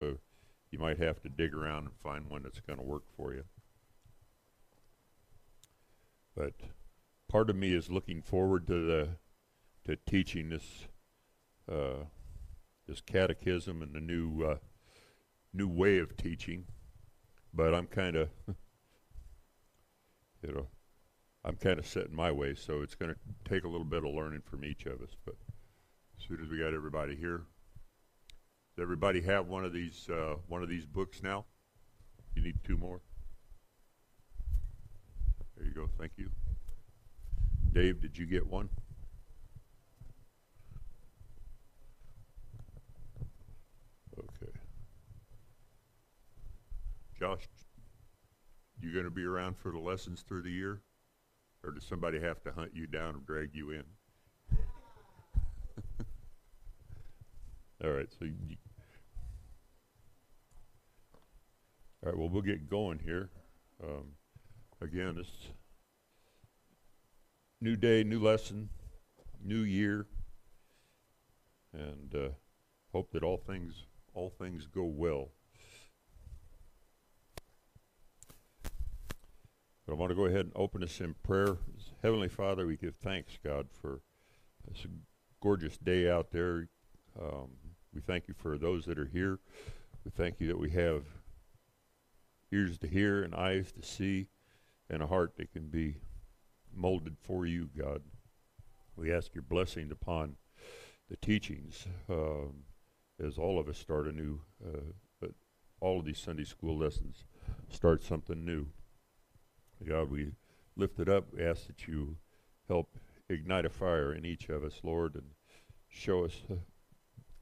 So you might have to dig around and find one that's going to work for you. But part of me is looking forward to the to teaching this uh, this catechism and the new uh, new way of teaching. But I'm kind of you know I'm kind of set in my way, so it's going to take a little bit of learning from each of us. But as soon as we got everybody here, does everybody have one of these uh, one of these books now? You need two more. There you go. Thank you. Dave, did you get one? Okay. Josh, you going to be around for the lessons through the year? Or does somebody have to hunt you down and drag you in? All right, so you, all right, well, we'll get going here. Um, again, it's new day, new lesson, new year, and uh, hope that all things all things go well. But I want to go ahead and open us in prayer. Heavenly Father, we give thanks, God, for this gorgeous day out there. Um, we thank you for those that are here. We thank you that we have ears to hear and eyes to see and a heart that can be molded for you, God. We ask your blessing upon the teachings um, as all of us start a new, uh, but all of these Sunday school lessons start something new. God, we lift it up. We ask that you help ignite a fire in each of us, Lord, and show us, uh,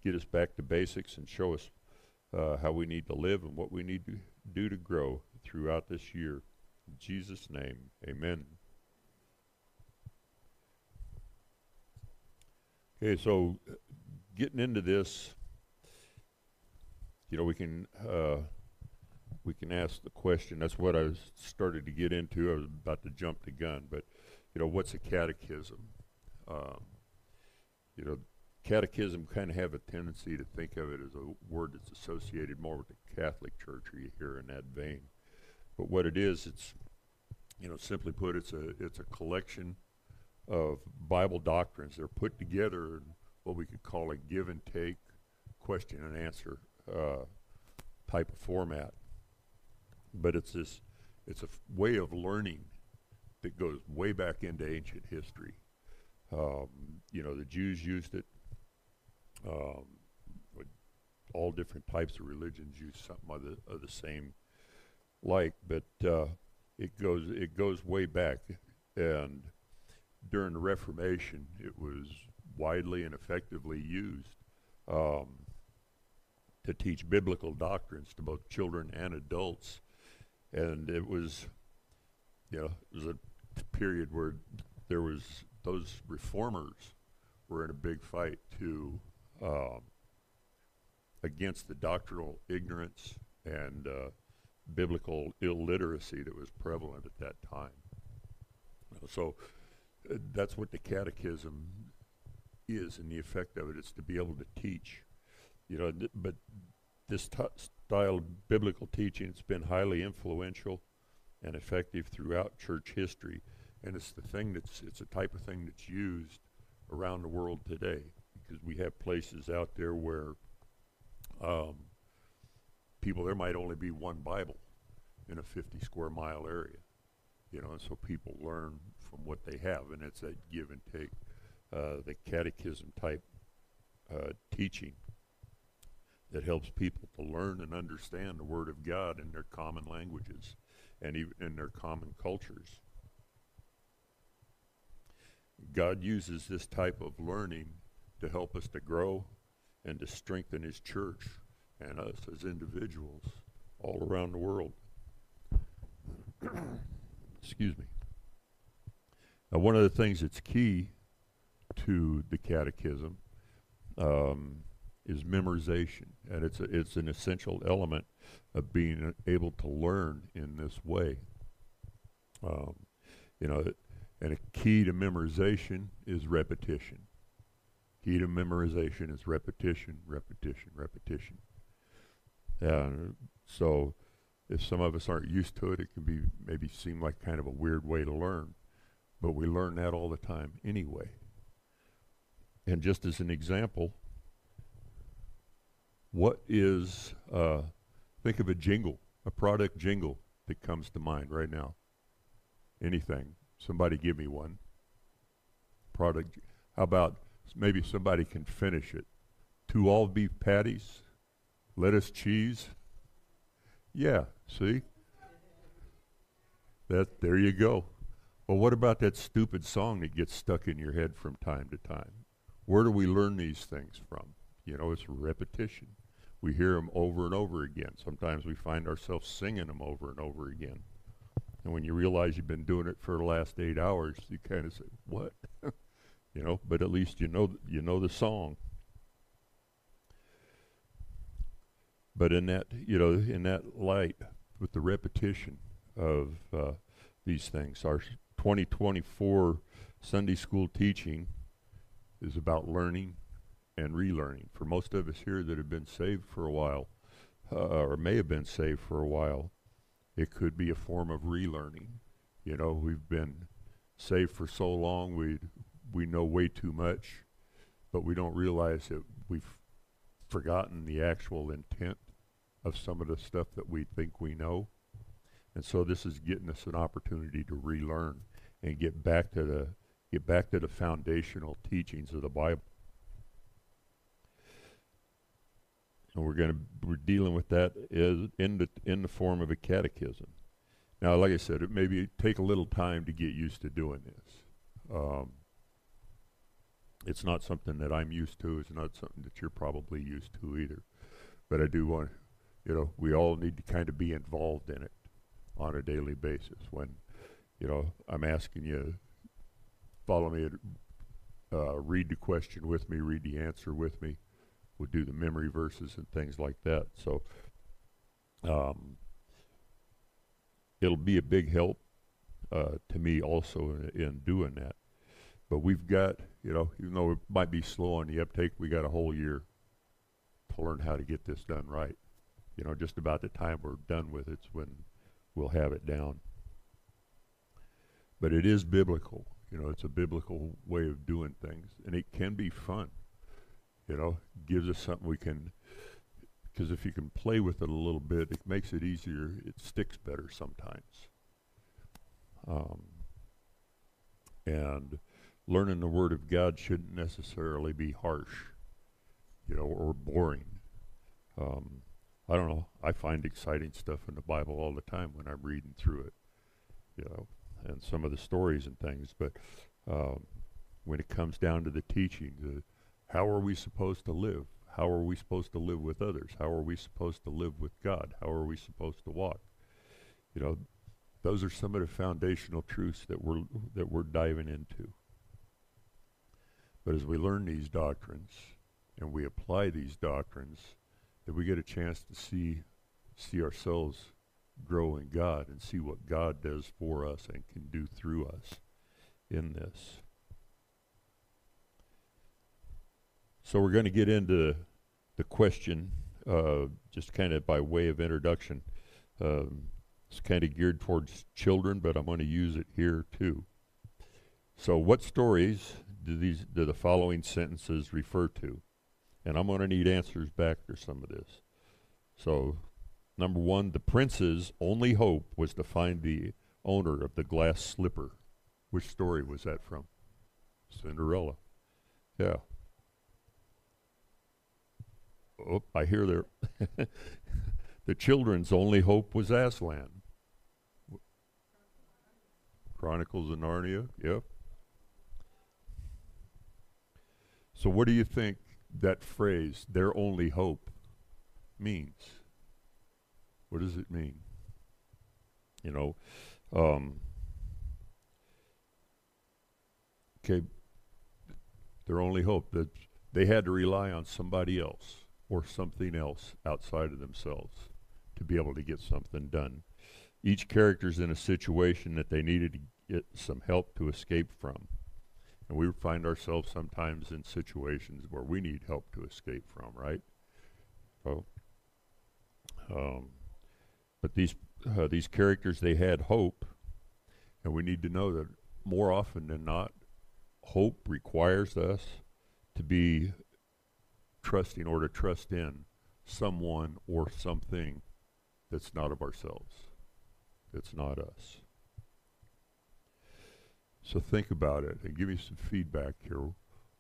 get us back to basics and show us uh, how we need to live and what we need to do to grow throughout this year. In Jesus' name, amen. Okay, so uh, getting into this, you know, we can uh, we can ask the question. That's what I started to get into. I was about to jump the gun, but you know, what's a catechism? Um, you know, catechism kind of have a tendency to think of it as a word that's associated more with the Catholic Church, or you hear in that vein. But what it is, it's you know, simply put, it's a it's a collection of Bible doctrines. They're put together in what we could call a give and take, question and answer uh, type of format. But it's this, it's a f- way of learning that goes way back into ancient history. Um, you know, the Jews used it. Um, all different types of religions use something of the, of the same like, but uh, it goes it goes way back, and during the Reformation, it was widely and effectively used um, to teach biblical doctrines to both children and adults. And it was, you know, it was a period where there was those reformers were in a big fight to um, against the doctrinal ignorance and uh, biblical illiteracy that was prevalent at that time. So uh, that's what the catechism is and the effect of it is to be able to teach. You know, th- but this t- style of biblical teaching has been highly influential and effective throughout church history, and it's the thing that's it's a type of thing that's used around the world today because we have places out there where um, people there might only be one Bible in a 50 square mile area, you know, and so people learn from what they have, and it's that give and take, uh, the catechism type uh, teaching that helps people to learn and understand the Word of God in their common languages and even in their common cultures. God uses this type of learning to help us to grow and to strengthen His church and us as individuals all around the world. Excuse me. Now, one of the things that's key to the catechism um, is memorization, and it's a, it's an essential element of being able to learn in this way. Um, you know, and a key to memorization is repetition. Key to memorization is repetition, repetition, repetition. So if some of us aren't used to it, it can be maybe seem like kind of a weird way to learn. But we learn that all the time anyway. And just as an example, what is, uh, think of a jingle, a product jingle that comes to mind right now. Anything. Somebody give me one. Product. How about maybe somebody can finish it? Two all beef patties, lettuce, cheese. Yeah, see? That there you go. Well, what about that stupid song that gets stuck in your head from time to time? Where do we learn these things from? You know, it's repetition. We hear them over and over again. Sometimes we find ourselves singing them over and over again. And when you realize you've been doing it for the last eight hours, you kind of say, "What?" you know. But at least you know you know the song. But in that, you know, in that light, with the repetition of uh, these things, our 2024 Sunday school teaching is about learning and relearning. For most of us here that have been saved for a while, uh, or may have been saved for a while, it could be a form of relearning. You know, we've been saved for so long, we we know way too much, but we don't realize that we've forgotten the actual intent of some of the stuff that we think we know. And so this is getting us an opportunity to relearn and get back to the get back to the foundational teachings of the Bible. And we're going to we're dealing with that is in the in the form of a catechism. Now, like I said, it maybe take a little time to get used to doing this. Um, it's not something that I'm used to. It's not something that you're probably used to either. But I do want, you know, we all need to kind of be involved in it on a daily basis. When, you know, I'm asking you, follow me, uh, read the question with me, read the answer with me. We'll do the memory verses and things like that. So, um, it'll be a big help uh, to me also in, in doing that. But we've got, you know, even though it might be slow on the uptake, we got a whole year to learn how to get this done right. You know, just about the time we're done with it's when we'll have it down. But it is biblical. You know, it's a biblical way of doing things, and it can be fun. You know, gives us something we can, because if you can play with it a little bit, it makes it easier. It sticks better sometimes. Um, and learning the Word of God shouldn't necessarily be harsh, you know, or boring. Um, I don't know. I find exciting stuff in the Bible all the time when I'm reading through it, you know, and some of the stories and things. But um, when it comes down to the teaching, the, how are we supposed to live? How are we supposed to live with others? How are we supposed to live with God? How are we supposed to walk? You know, those are some of the foundational truths that we're that we're diving into. But as we learn these doctrines and we apply these doctrines, that we get a chance to see see ourselves grow in God and see what God does for us and can do through us in this. So we're going to get into the question, uh, just kind of by way of introduction. Um, it's kind of geared towards children, but I'm going to use it here too. So, what stories do these do the following sentences refer to? And I'm going to need answers back for some of this. So, number one, the prince's only hope was to find the owner of the glass slipper. Which story was that from? Cinderella. Yeah. Oh, I hear there. the children's only hope was Aslan. Chronicles of Narnia. Yep. So, what do you think that phrase, their only hope, means? What does it mean? You know, um, okay, their only hope that they had to rely on somebody else or something else outside of themselves to be able to get something done. Each character's in a situation that they needed to get some help to escape from. And we find ourselves sometimes in situations where we need help to escape from, right? So, Um, but these uh, these characters they had hope, and we need to know that more often than not, hope requires us to be trusting or to trust in someone or something that's not of ourselves. It's not us. So think about it and give me some feedback here.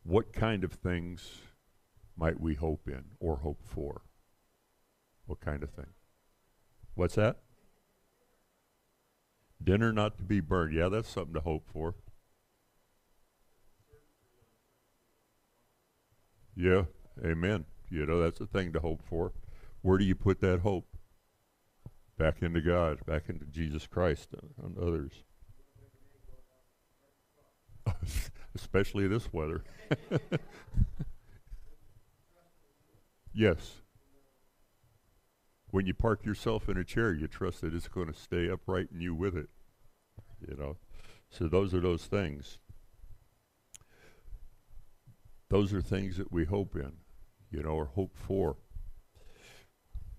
What kind of things might we hope in or hope for? What kind of thing? What's that? Dinner not to be burned. Yeah, that's something to hope for. Yeah, amen. You know, that's a thing to hope for. Where do you put that hope? Back into God, back into Jesus Christ and others. Especially this weather. yes. When you park yourself in a chair, you trust that it's going to stay upright and you with it. You know. So those are those things. Those are things that we hope in, you know, or hope for.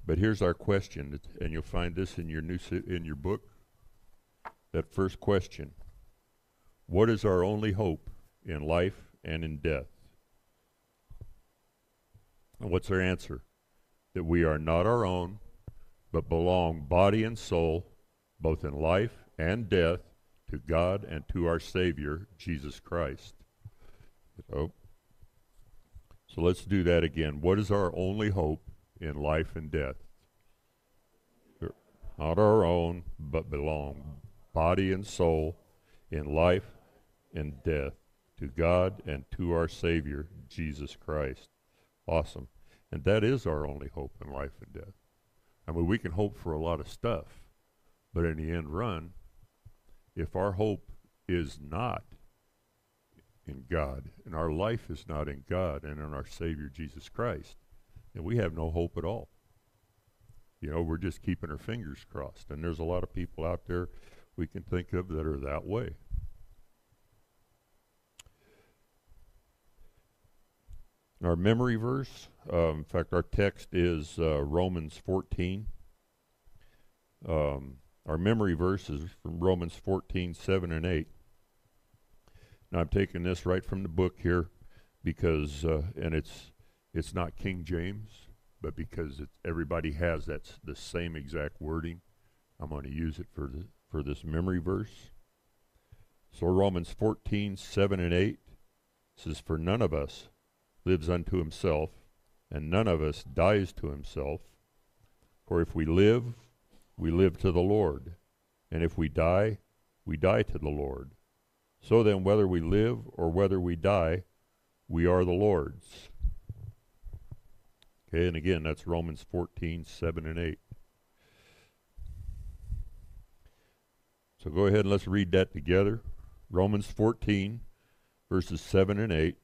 But here's our question, and you'll find this in your new in your book. That first question: What is our only hope in life and in death? And what's our answer? That we are not our own, but belong body and soul, both in life and death, to God and to our Savior, Jesus Christ. So, so let's do that again. What is our only hope in life and death? Not our own, but belong body and soul in life and death to God and to our Savior, Jesus Christ. Awesome. And that is our only hope in life and death. I mean, we can hope for a lot of stuff, but in the end run, if our hope is not in God, and our life is not in God and in our Savior Jesus Christ, then we have no hope at all. You know, we're just keeping our fingers crossed. And there's a lot of people out there we can think of that are that way. Our memory verse, uh, in fact, our text is uh, Romans 14. Um, our memory verse is from Romans 14, 7 and 8. Now I'm taking this right from the book here because, uh, and it's it's not King James, but because it's everybody has that the same exact wording, I'm going to use it for the, for this memory verse. So Romans 14, 7 and 8 says, For none of us lives unto himself, and none of us dies to himself. For if we live, we live to the Lord, and if we die, we die to the Lord. So then, whether we live or whether we die, we are the Lord's. Okay, and again, that's Romans 14, 7 and 8. So go ahead and let's read that together. Romans 14, verses 7 and 8.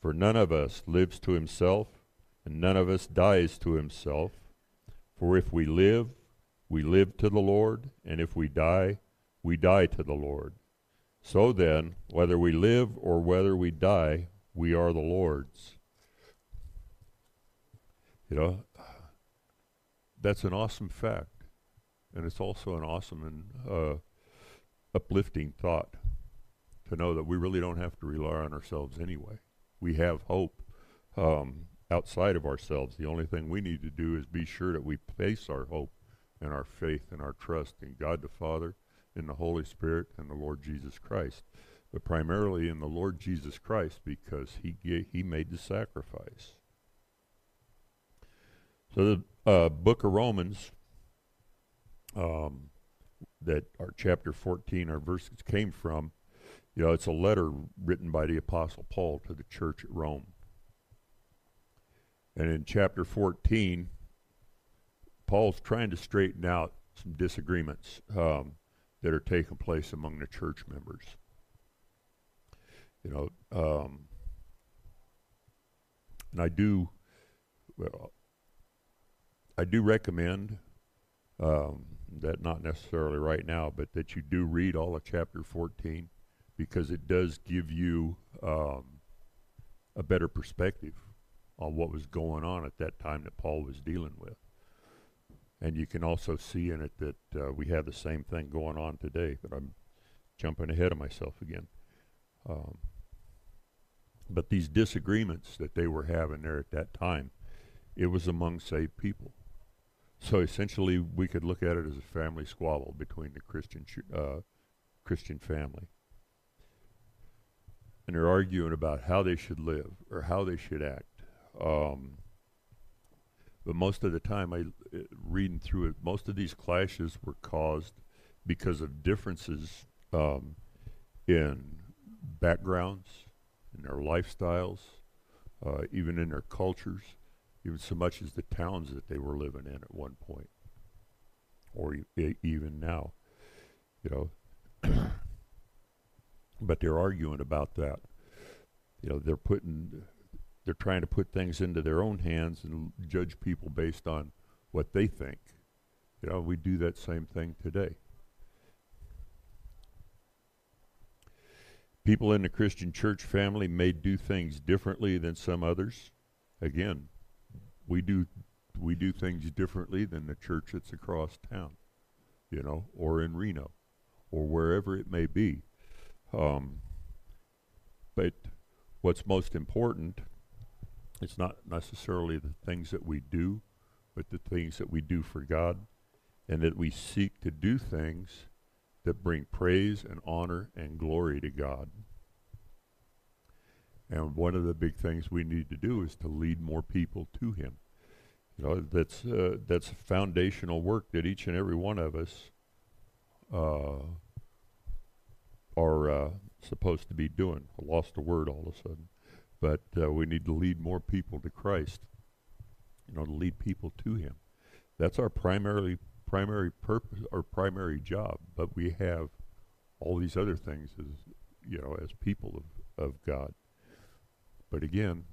For none of us lives to himself, and none of us dies to himself. For if we live, we live to the Lord, and if we die, we die to the Lord. So then, whether we live or whether we die, we are the Lord's. You know, that's an awesome fact. And it's also an awesome and uh, uplifting thought to know that we really don't have to rely on ourselves anyway. We have hope um, outside of ourselves. The only thing we need to do is be sure that we place our hope and our faith and our trust in God the Father, in the Holy Spirit, and the Lord Jesus Christ. But primarily in the Lord Jesus Christ because he, he made the sacrifice. So the uh, book of Romans, um, that our chapter 14, our verses came from, you know, it's a letter written by the Apostle Paul to the church at Rome. And in chapter 14, Paul's trying to straighten out some disagreements um, that are taking place among the church members. You know, um, and I do, well, I do recommend um, that not necessarily right now, but that you do read all of chapter 14 because it does give you um, a better perspective on what was going on at that time that Paul was dealing with. and you can also see in it that uh, we have the same thing going on today. But I'm jumping ahead of myself again. Um, but these disagreements that they were having there at that time, it was among saved people. So essentially, we could look at it as a family squabble between the Christian uh, Christian family, and they're arguing about how they should live or how they should act. Um, but most of the time, I uh, reading through it, most of these clashes were caused because of differences um, in backgrounds, in their lifestyles, uh, even in their cultures, even so much as the towns that they were living in at one point, or e- even now, you know. But they're arguing about that. You know, they're putting they're trying to put things into their own hands and judge people based on what they think. You know, we do that same thing today. People in the Christian church family may do things differently than some others. Again, we do we do things differently than the church that's across town, you know, or in Reno, or wherever it may be. Um, but what's most important it's not necessarily the things that we do, but the things that we do for God, and that we seek to do things that bring praise and honor and glory to God. And one of the big things we need to do is to lead more people to Him. You know, that's uh, that's foundational work that each and every one of us uh, are uh, supposed to be doing. I lost a word all of a sudden but uh, we need to lead more people to Christ. You know, to lead people to Him. That's our primarily primary purpose, our primary job. But we have all these other things as you know, as people of, of God. But again,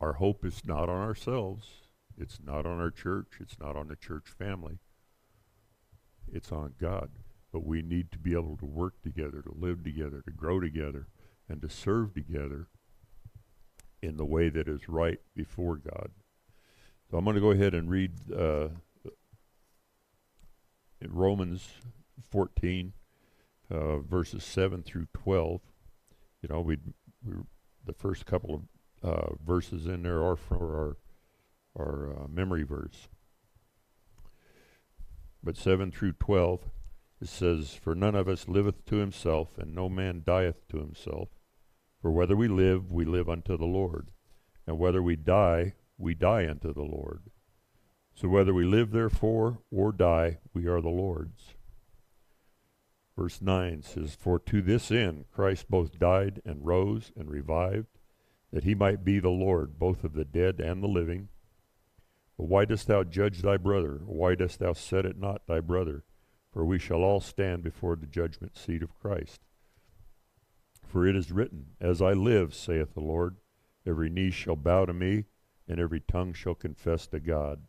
our hope is not on ourselves. It's not on our church. It's not on the church family. It's on God. But we need to be able to work together, to live together, to grow together, and to serve together in the way that is right before God. So I'm going to go ahead and read uh, Romans 14, uh, verses 7 through 12. You know, we the first couple of uh, verses in there are from our our uh, memory verse. But 7 through 12, it says, For none of us liveth to himself, and no man dieth to himself. For whether we live, we live unto the Lord, and whether we die, we die unto the Lord. So whether we live therefore or die, we are the Lord's. Verse 9 says, For to this end Christ both died and rose and revived, that he might be the Lord both of the dead and the living. But why dost thou judge thy brother? Why dost thou set it not thy brother? For we shall all stand before the judgment seat of Christ. For it is written, As I live, saith the Lord, every knee shall bow to me, and every tongue shall confess to God.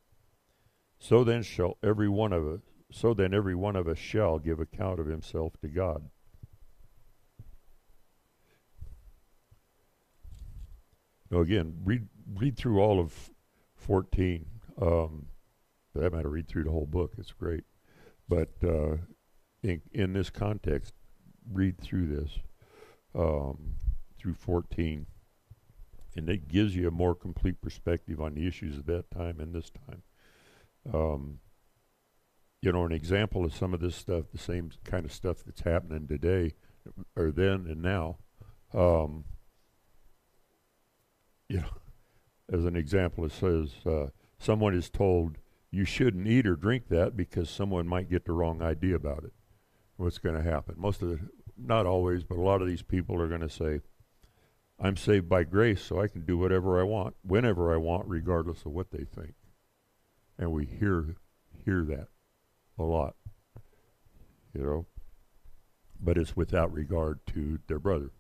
So then shall every one of us so then every one of us shall give account of himself to God. Now again, read read through all of fourteen. Um, for that matter, read through the whole book. It's great. But uh, in, in this context, read through this um, through 14. And it gives you a more complete perspective on the issues of that time and this time. Um, you know, an example of some of this stuff, the same kind of stuff that's happening today, or then and now. Um, you know, as an example, it says uh, someone is told you shouldn't eat or drink that because someone might get the wrong idea about it. What's going to happen? Most of the not always, but a lot of these people are going to say, I'm saved by grace, so I can do whatever I want, whenever I want, regardless of what they think. And we hear hear that a lot, you know. But it's without regard to their brother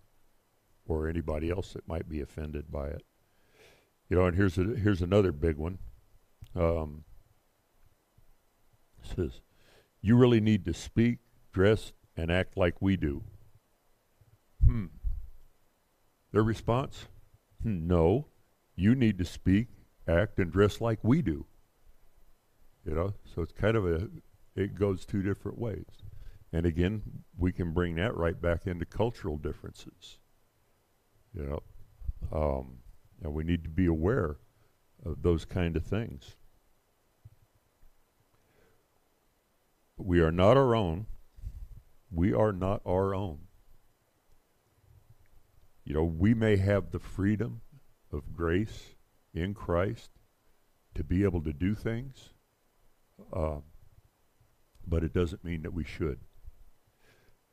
or anybody else that might be offended by it. You know, and here's a, here's another big one. Um, says, you really need to speak, dress, and act like we do. Hmm. Their response? Hmm, no. You need to speak, act, and dress like we do. You know, so it's kind of a, it goes two different ways. And again, we can bring that right back into cultural differences. You know, um, and we need to be aware of those kind of things. We are not our own. We are not our own. You know, we may have the freedom of grace in Christ to be able to do things, uh, but it doesn't mean that we should.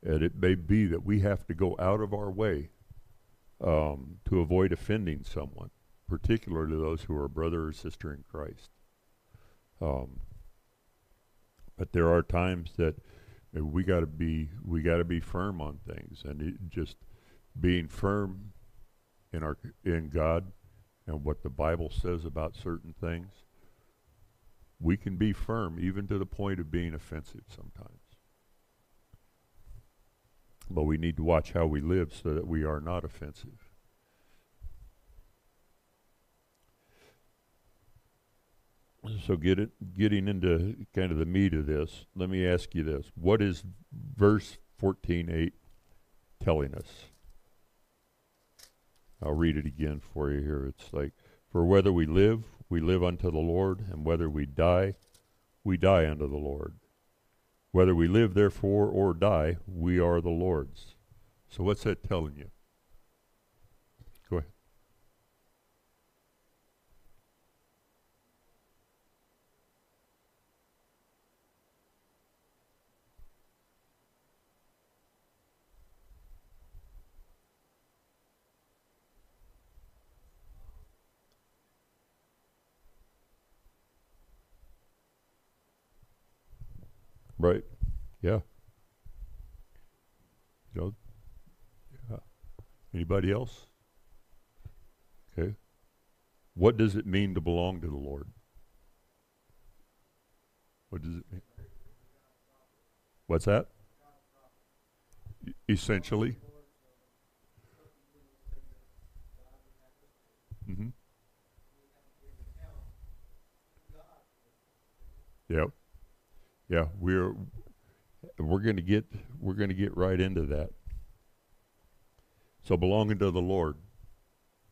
And it may be that we have to go out of our way um, to avoid offending someone, particularly those who are brother or sister in Christ. Um, but there are times that we got to be we got to be firm on things, and it just being firm in our in God and what the Bible says about certain things. We can be firm even to the point of being offensive sometimes. But we need to watch how we live so that we are not offensive. So get it, getting into kind of the meat of this, let me ask you this. What is verse 14.8 telling us? I'll read it again for you here. It's like, For whether we live, we live unto the Lord, and whether we die, we die unto the Lord. Whether we live, therefore, or die, we are the Lord's. So what's that telling you? Go ahead. Right. Yeah. You know. Yeah. Anybody else? Okay. What does it mean to belong to the Lord? What does it mean? What's that? E- essentially. Mm-hmm. Yep. Yeah, we're we're going to get we're going to get right into that. So belonging to the Lord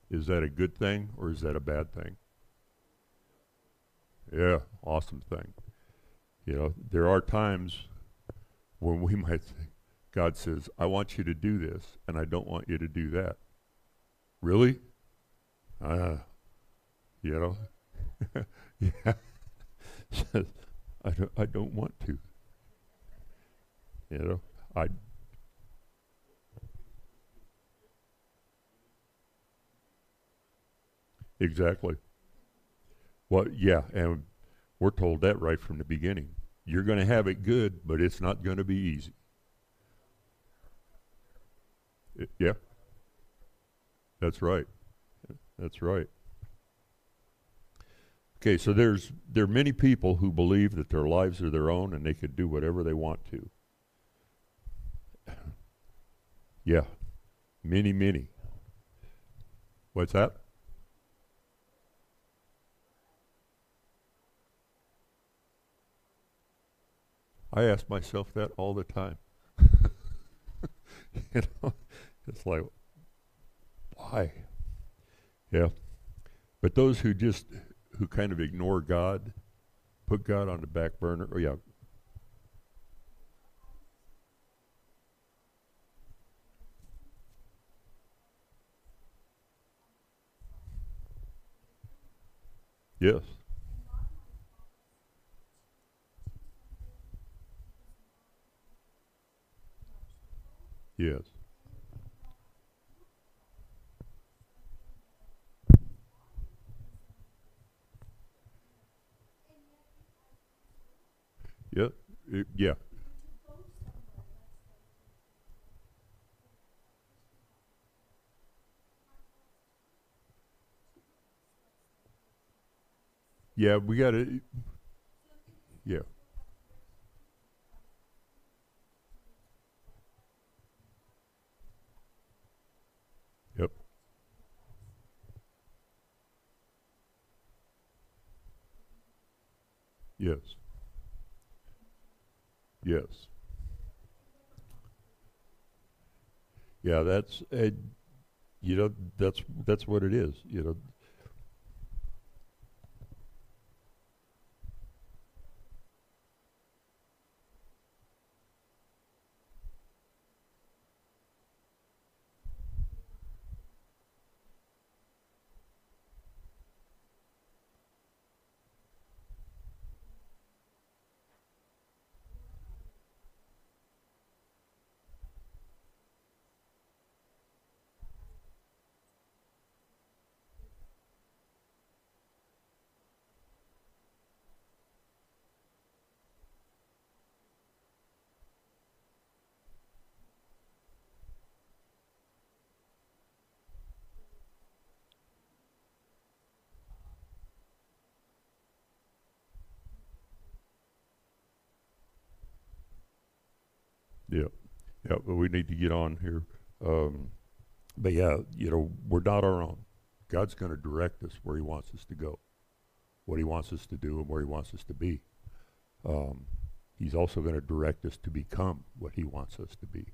is that a good thing or is that a bad thing? Yeah, awesome thing. You know, there are times when we might think God says, "I want you to do this and I don't want you to do that." Really? Ah, uh, you know. yeah. I don't, I don't want to. You know, I. Exactly. Well, yeah, and we're told that right from the beginning. You're going to have it good, but it's not going to be easy. It, yeah. That's right. That's right. Okay, so there's there are many people who believe that their lives are their own and they could do whatever they want to. yeah. Many, many. What's that? I ask myself that all the time. you know, it's like, why? Yeah. But those who just who kind of ignore God, put God on the back burner. Oh, yeah. Yes. Yes. Yeah, it, yeah. Yeah, we got to. Yeah. Yep. Yes. Yes. Yeah, that's uh, you know that's that's what it is. You know, Yeah, yeah, but we need to get on here. Um, but yeah, you know, we're not our own. God's going to direct us where He wants us to go, what He wants us to do, and where He wants us to be. Um, he's also going to direct us to become what He wants us to be.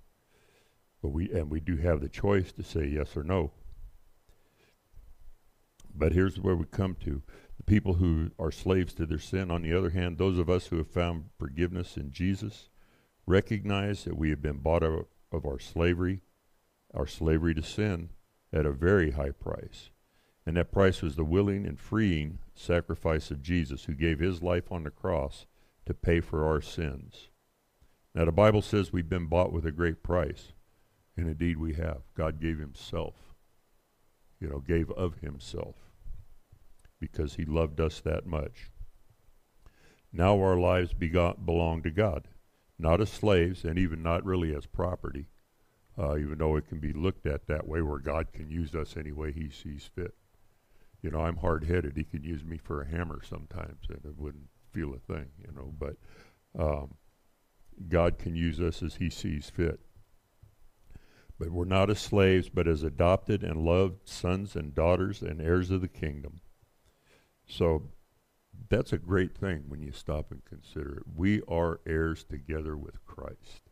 But we and we do have the choice to say yes or no. But here's where we come to the people who are slaves to their sin. On the other hand, those of us who have found forgiveness in Jesus recognize that we have been bought out of our slavery, our slavery to sin, at a very high price. And that price was the willing and freeing sacrifice of Jesus, who gave his life on the cross to pay for our sins. Now, the Bible says we've been bought with a great price. And indeed we have. God gave himself, you know, gave of himself because he loved us that much. Now our lives begot, belong to God not as slaves and even not really as property, uh, even though it can be looked at that way where God can use us any way he sees fit. You know, I'm hard headed. He can use me for a hammer sometimes and it wouldn't feel a thing, you know, but um, God can use us as he sees fit. But we're not as slaves, but as adopted and loved sons and daughters and heirs of the kingdom. So that's a great thing when you stop and consider it. We are heirs together with Christ.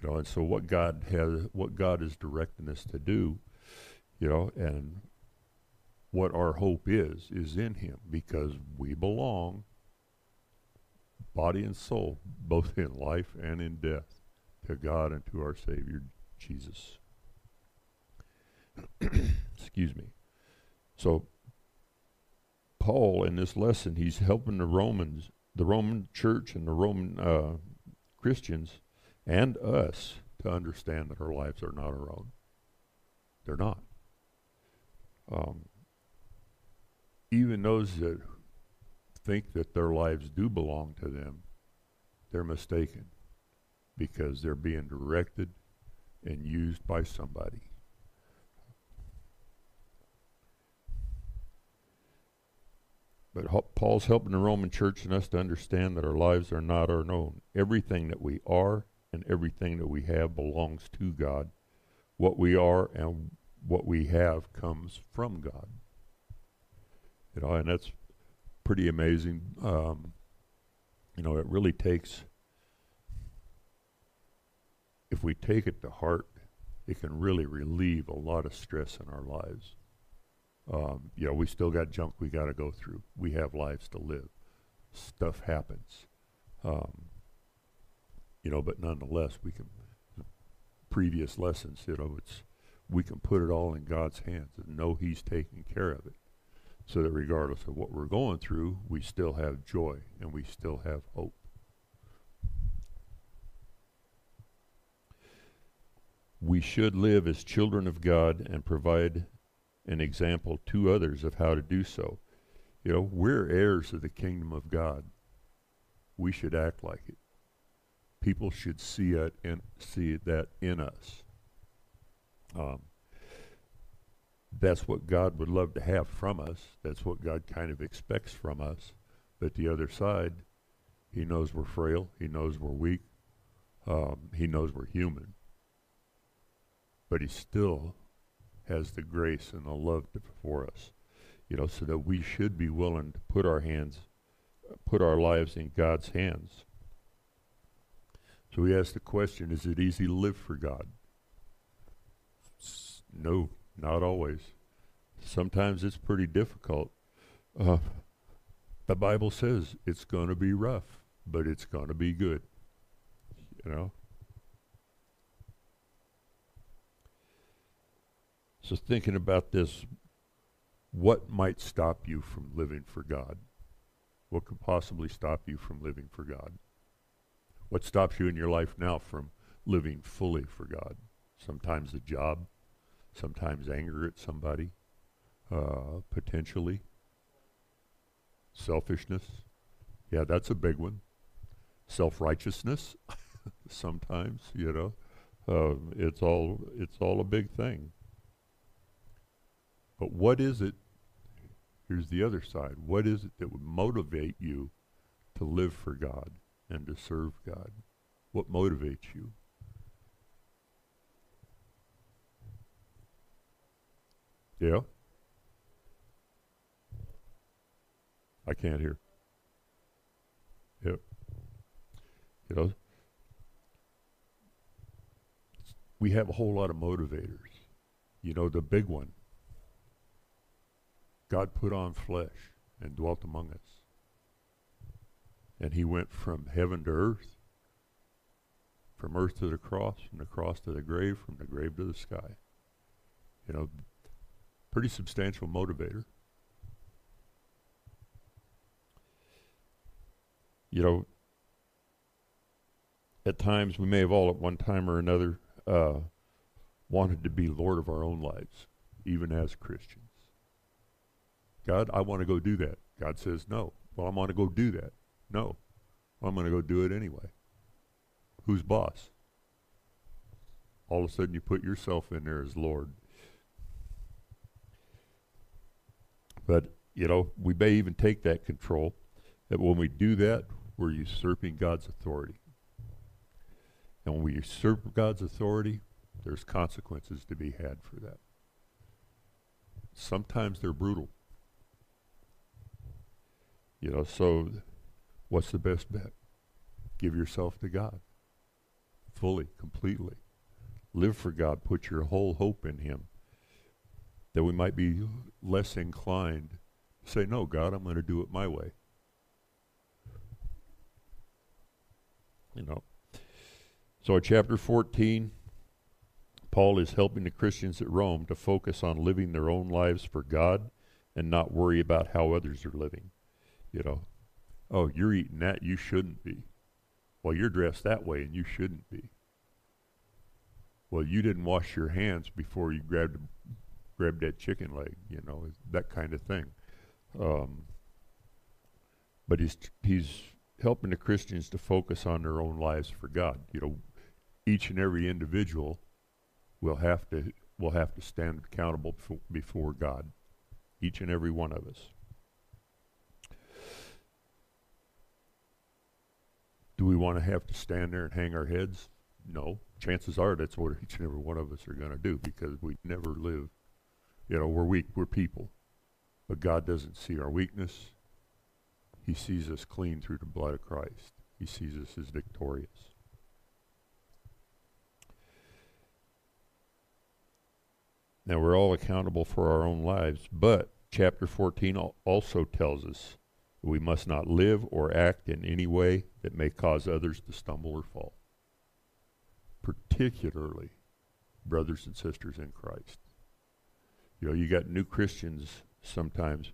You know, and so what God has, what God is directing us to do, you know, and what our hope is, is in Him because we belong, body and soul, both in life and in death, to God and to our Savior Jesus. Excuse me. So Paul in this lesson, he's helping the Romans, the Roman church and the Roman uh, Christians and us to understand that our lives are not our own. They're not. Um, even those that think that their lives do belong to them, they're mistaken because they're being directed and used by somebody. But Paul's helping the Roman church and us to understand that our lives are not our own. Everything that we are and everything that we have belongs to God. What we are and what we have comes from God. You know, and that's pretty amazing. Um, you know, it really takes, if we take it to heart, it can really relieve a lot of stress in our lives. Um, you know, we still got junk we got to go through. We have lives to live. Stuff happens. Um, you know, but nonetheless, we can, previous lessons, you know, it's, we can put it all in God's hands and know He's taking care of it. So that regardless of what we're going through, we still have joy and we still have hope. We should live as children of God and provide an example to others of how to do so. You know, we're heirs of the kingdom of God. We should act like it. People should see it and see that in us. Um, that's what God would love to have from us. That's what God kind of expects from us. But the other side, He knows we're frail. He knows we're weak. Um, he knows we're human. But He still has the grace and the love to, for us. You know, so that we should be willing to put our hands put our lives in God's hands. So we ask the question is it easy to live for God? S- no, not always. Sometimes it's pretty difficult. Uh, the Bible says it's going to be rough, but it's going to be good. You know? So, thinking about this, what might stop you from living for God? What could possibly stop you from living for God? What stops you in your life now from living fully for God? Sometimes a job, sometimes anger at somebody, uh, potentially. Selfishness. Yeah, that's a big one. Self righteousness. sometimes, you know. Um, it's all it's all a big thing. But what is it? Here's the other side. What is it that would motivate you to live for God and to serve God? What motivates you? Yeah? I can't hear. Yep. You know, we have a whole lot of motivators. You know, the big one God put on flesh and dwelt among us. And he went from heaven to earth, from earth to the cross, from the cross to the grave, from the grave to the sky. You know, pretty substantial motivator. You know, at times we may have all at one time or another uh, wanted to be Lord of our own lives, even as Christians. God, I want to go do that. God says, no. Well, I want to go do that. No. Well, I'm going to go do it anyway. Who's boss? All of a sudden, you put yourself in there as Lord. But, you know, we may even take that control. That when we do that, we're usurping God's authority. And when we usurp God's authority, there's consequences to be had for that. Sometimes they're brutal. You know, so what's the best bet? Give yourself to God fully, completely. Live for God. Put your whole hope in Him. That we might be less inclined to say, No, God, I'm going to do it my way. You know. So, in chapter 14, Paul is helping the Christians at Rome to focus on living their own lives for God and not worry about how others are living. You know, oh, you're eating that, you shouldn't be. Well, you're dressed that way and you shouldn't be. Well, you didn't wash your hands before you grabbed grabbed that chicken leg, you know, that kind of thing. Um, but he's he's helping the Christians to focus on their own lives for God. You know, each and every individual will have to will have to stand accountable before, before God. Each and every one of us. Do we want to have to stand there and hang our heads? No. Chances are that's what each and every one of us are going to do because we never live. You know, we're weak, we're people. But God doesn't see our weakness. He sees us clean through the blood of Christ. He sees us as victorious. Now, we're all accountable for our own lives, but chapter 14 also tells us we must not live or act in any way that may cause others to stumble or fall. Particularly brothers and sisters in Christ. You know, you got new Christians sometimes.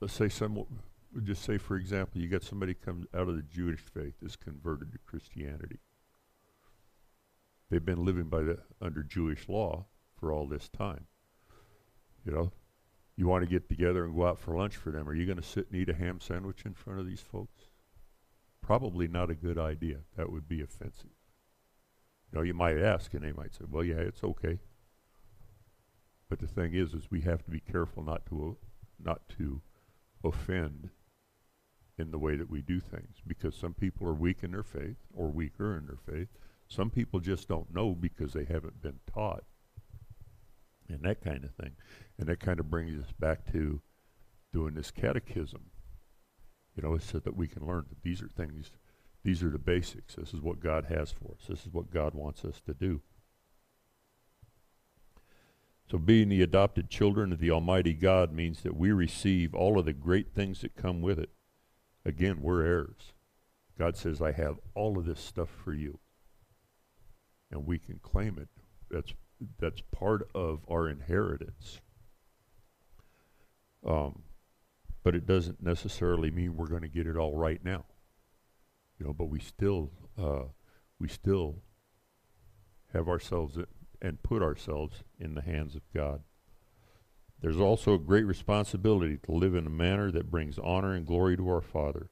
Let's say some, just say for example, you got somebody comes out of the Jewish faith is converted to Christianity. They've been living by the under Jewish law for all this time. You know, you want to get together and go out for lunch for them, are you going to sit and eat a ham sandwich in front of these folks? Probably not a good idea. That would be offensive. You know, you might ask, and they might say, "Well, yeah, it's okay." But the thing is, is we have to be careful not to not to offend in the way that we do things, because some people are weak in their faith or weaker in their faith. Some people just don't know because they haven't been taught and that kind of thing. And that kind of brings us back to doing this catechism. You know, so that we can learn that these are things, these are the basics. This is what God has for us. This is what God wants us to do. So, being the adopted children of the Almighty God means that we receive all of the great things that come with it. Again, we're heirs. God says, I have all of this stuff for you. And we can claim it. That's, that's part of our inheritance. Um, but it doesn't necessarily mean we're going to get it all right now. You know, but we still, uh, we still have ourselves and put ourselves in the hands of God. There's also a great responsibility to live in a manner that brings honor and glory to our Father.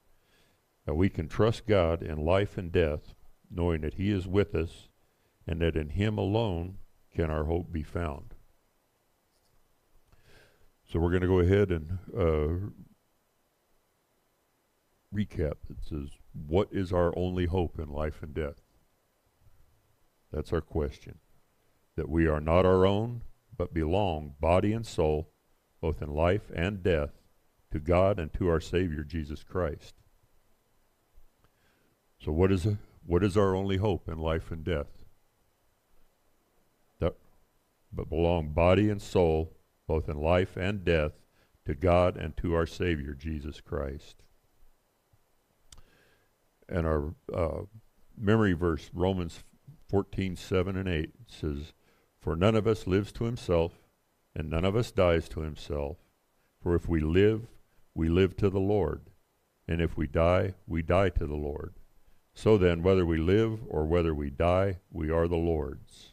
That we can trust God in life and death, knowing that He is with us and that in Him alone can our hope be found. So we're going to go ahead and uh, recap. It says, What is our only hope in life and death? That's our question. That we are not our own, but belong, body and soul, both in life and death, to God and to our Savior, Jesus Christ. So, what is, what is our only hope in life and death? But belong body and soul both in life and death, to God and to our Savior, Jesus Christ. And our uh, memory verse, Romans 14, 7 and 8, says, For none of us lives to himself, and none of us dies to himself. For if we live, we live to the Lord. And if we die, we die to the Lord. So then, whether we live or whether we die, we are the Lord's.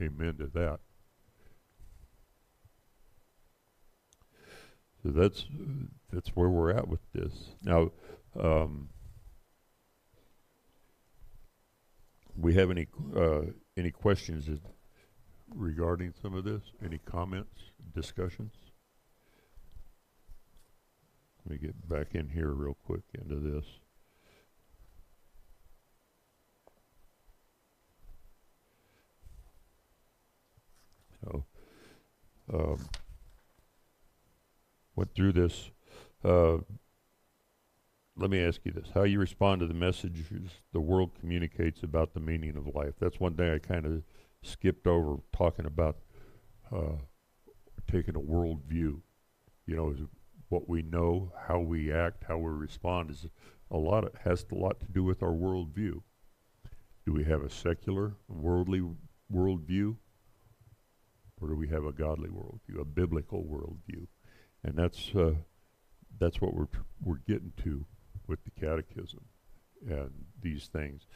Amen to that. So that's that's where we're at with this. Now, um, we have any uh, any questions regarding some of this? Any comments, discussions? Let me get back in here real quick into this. So, um, went through this. Uh, let me ask you this: How you respond to the messages the world communicates about the meaning of life? That's one thing I kind of skipped over talking about. Uh, taking a world view, you know, what we know, how we act, how we respond is a lot. Of, has a lot to do with our world view. Do we have a secular, worldly worldview, or do we have a godly worldview, a biblical worldview? and that's uh, that's what we're we're getting to with the catechism and these things.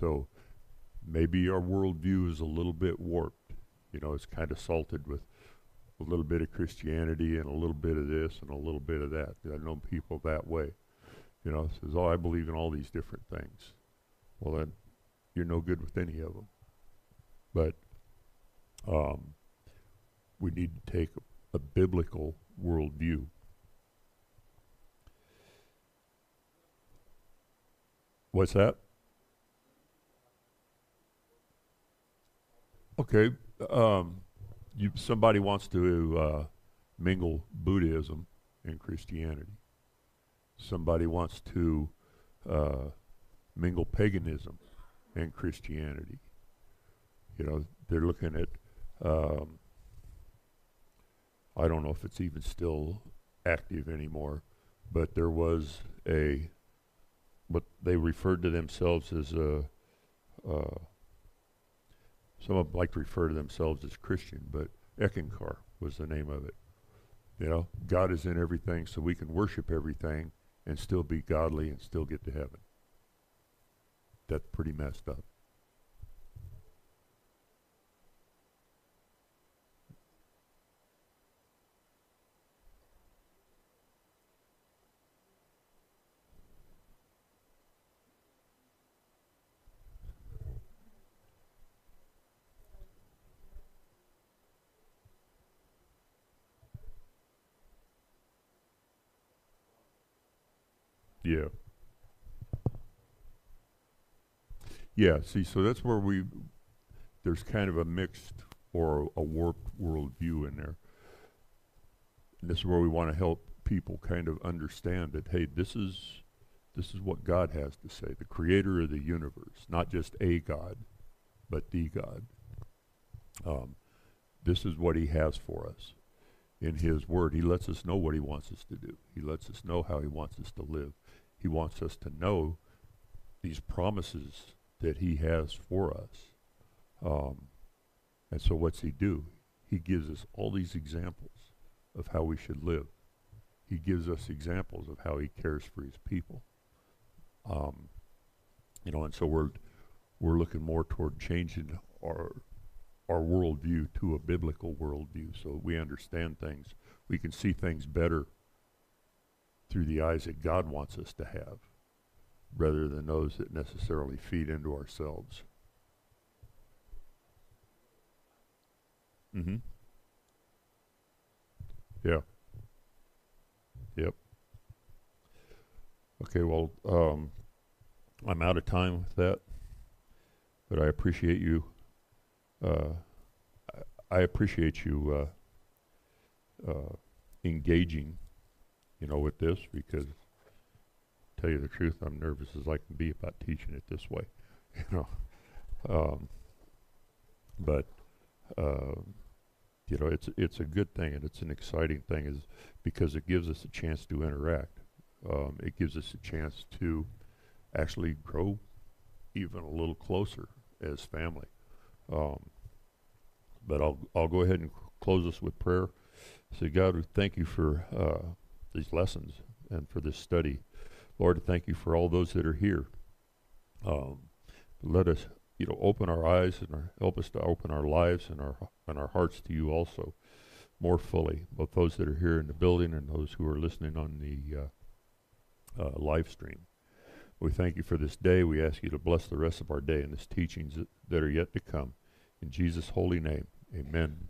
So maybe our worldview is a little bit warped. You know, it's kind of salted with a little bit of Christianity and a little bit of this and a little bit of that. I know people that way. You know, says, "Oh, I believe in all these different things." Well, then you're no good with any of them. But um, we need to take a, biblical worldview. What's that? Okay, um, you, somebody wants to uh, mingle Buddhism and Christianity. Somebody wants to uh, mingle paganism and Christianity. You know, they're looking at um, I don't know if it's even still active anymore, but there was a what they referred to themselves as a uh, some of them like to refer to themselves as Christian, but Eckankar was the name of it. You know, God is in everything, so we can worship everything and still be godly and still get to heaven. That's pretty messed up. Yeah. Yeah, see, so that's where we, there's kind of a mixed or a warped worldview in there. And this is where we want to help people kind of understand that hey, this is this is what God has to say, the creator of the universe, not just a God, but the God. Um, this is what he has for us in his word. He lets us know what he wants us to do. He lets us know how he wants us to live. He wants us to know these promises that he has for us. Um, and so what's he do? He gives us all these examples of how we should live. He gives us examples of how he cares for his people. Um, you know, and so we're we're looking more toward changing our our worldview to a biblical worldview, so we understand things. We can see things better through the eyes that God wants us to have, rather than those that necessarily feed into ourselves. Mm-hmm. Yeah. Yep. Okay, well, um, I'm out of time with that, but I appreciate you. Uh, I, appreciate you uh, uh, engaging, you know, with this because, tell you the truth, I'm nervous as I can be about teaching it this way, you know. Um, but uh, you know, it's it's a good thing and it's an exciting thing, is because it gives us a chance to interact. Um, it gives us a chance to actually grow even a little closer as family. Um, but I'll I'll go ahead and close us with prayer. So God, we thank you for uh, these lessons and for this study. Lord, thank you for all those that are here. Um, let us, you know, open our eyes and our, help us to open our lives and our and our hearts to you also more fully, both those that are here in the building and those who are listening on the uh, uh, live stream. We thank you for this day. We ask you to bless the rest of our day and this teachings that are yet to come. In Jesus' holy name, amen